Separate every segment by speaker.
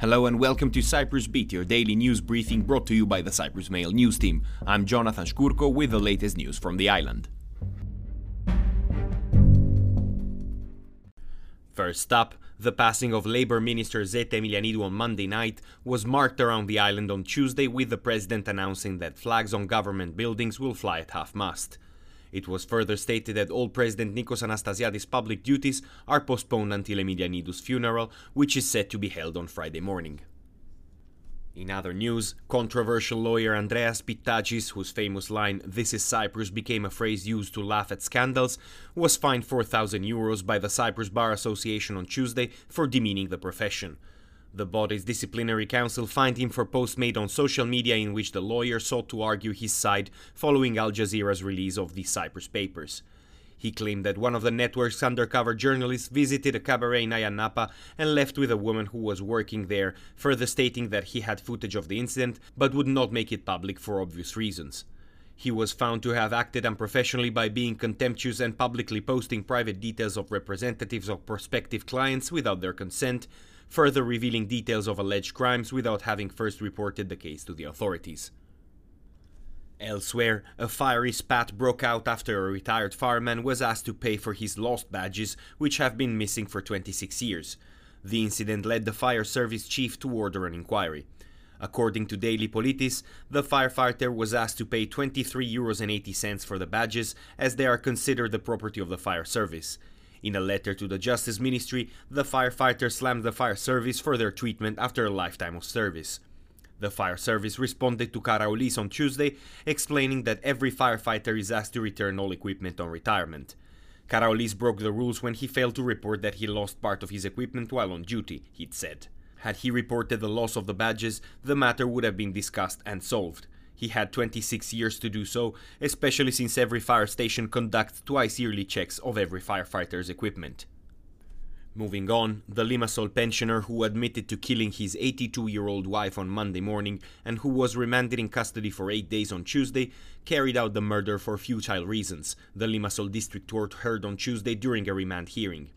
Speaker 1: Hello and welcome to Cyprus Beat, your daily news briefing brought to you by the Cyprus Mail news team. I'm Jonathan Shkurko with the latest news from the island. First up, the passing of Labour Minister Zeta Emilianidou on Monday night was marked around the island on Tuesday with the president announcing that flags on government buildings will fly at half mast. It was further stated that all President Nikos Anastasiadis' public duties are postponed until Emilianidou's funeral, which is set to be held on Friday morning. In other news, controversial lawyer Andreas Pittakis, whose famous line, This is Cyprus, became a phrase used to laugh at scandals, was fined 4,000 euros by the Cyprus Bar Association on Tuesday for demeaning the profession. The body's disciplinary council fined him for posts made on social media in which the lawyer sought to argue his side following Al Jazeera's release of the Cyprus papers. He claimed that one of the network's undercover journalists visited a cabaret in Ayia Napa and left with a woman who was working there, further stating that he had footage of the incident but would not make it public for obvious reasons. He was found to have acted unprofessionally by being contemptuous and publicly posting private details of representatives of prospective clients without their consent, further revealing details of alleged crimes without having first reported the case to the authorities. Elsewhere, a fiery spat broke out after a retired fireman was asked to pay for his lost badges, which have been missing for 26 years. The incident led the fire service chief to order an inquiry. According to Daily Politis, the firefighter was asked to pay 23 euros and 80 cents for the badges as they are considered the property of the fire service. In a letter to the Justice Ministry, the firefighter slammed the fire service for their treatment after a lifetime of service. The fire service responded to Karaolis on Tuesday, explaining that every firefighter is asked to return all equipment on retirement. Karaolis broke the rules when he failed to report that he lost part of his equipment while on duty, he'd said. Had he reported the loss of the badges, the matter would have been discussed and solved. He had 26 years to do so, especially since every fire station conducts twice yearly checks of every firefighter's equipment. Moving on, the Limassol pensioner who admitted to killing his 82 year old wife on Monday morning and who was remanded in custody for eight days on Tuesday carried out the murder for futile reasons, the Limassol District Court heard on Tuesday during a remand hearing.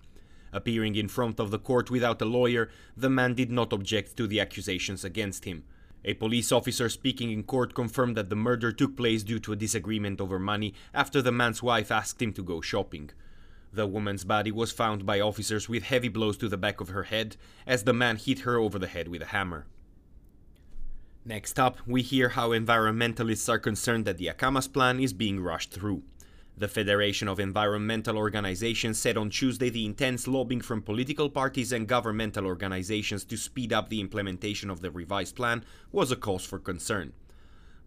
Speaker 1: Appearing in front of the court without a lawyer, the man did not object to the accusations against him. A police officer speaking in court confirmed that the murder took place due to a disagreement over money after the man's wife asked him to go shopping. The woman's body was found by officers with heavy blows to the back of her head as the man hit her over the head with a hammer. Next up, we hear how environmentalists are concerned that the Akamas plan is being rushed through. The Federation of Environmental Organizations said on Tuesday the intense lobbying from political parties and governmental organizations to speed up the implementation of the revised plan was a cause for concern.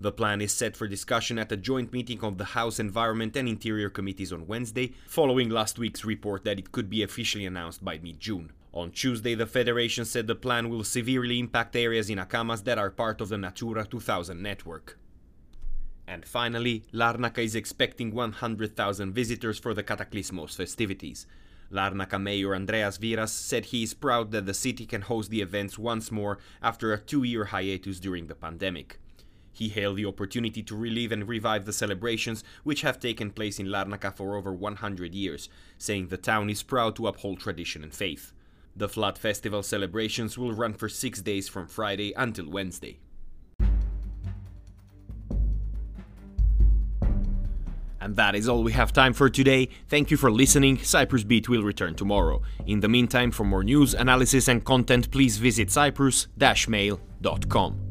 Speaker 1: The plan is set for discussion at a joint meeting of the House Environment and Interior Committees on Wednesday, following last week's report that it could be officially announced by mid June. On Tuesday, the Federation said the plan will severely impact areas in Akamas that are part of the Natura 2000 network. And finally, Larnaca is expecting 100,000 visitors for the Cataclysmos festivities. Larnaca Mayor Andreas Vyras said he is proud that the city can host the events once more after a two year hiatus during the pandemic. He hailed the opportunity to relive and revive the celebrations which have taken place in Larnaca for over 100 years, saying the town is proud to uphold tradition and faith. The Flood Festival celebrations will run for six days from Friday until Wednesday. And that is all we have time for today. Thank you for listening. Cyprus Beat will return tomorrow. In the meantime, for more news, analysis, and content, please visit cyprus-mail.com.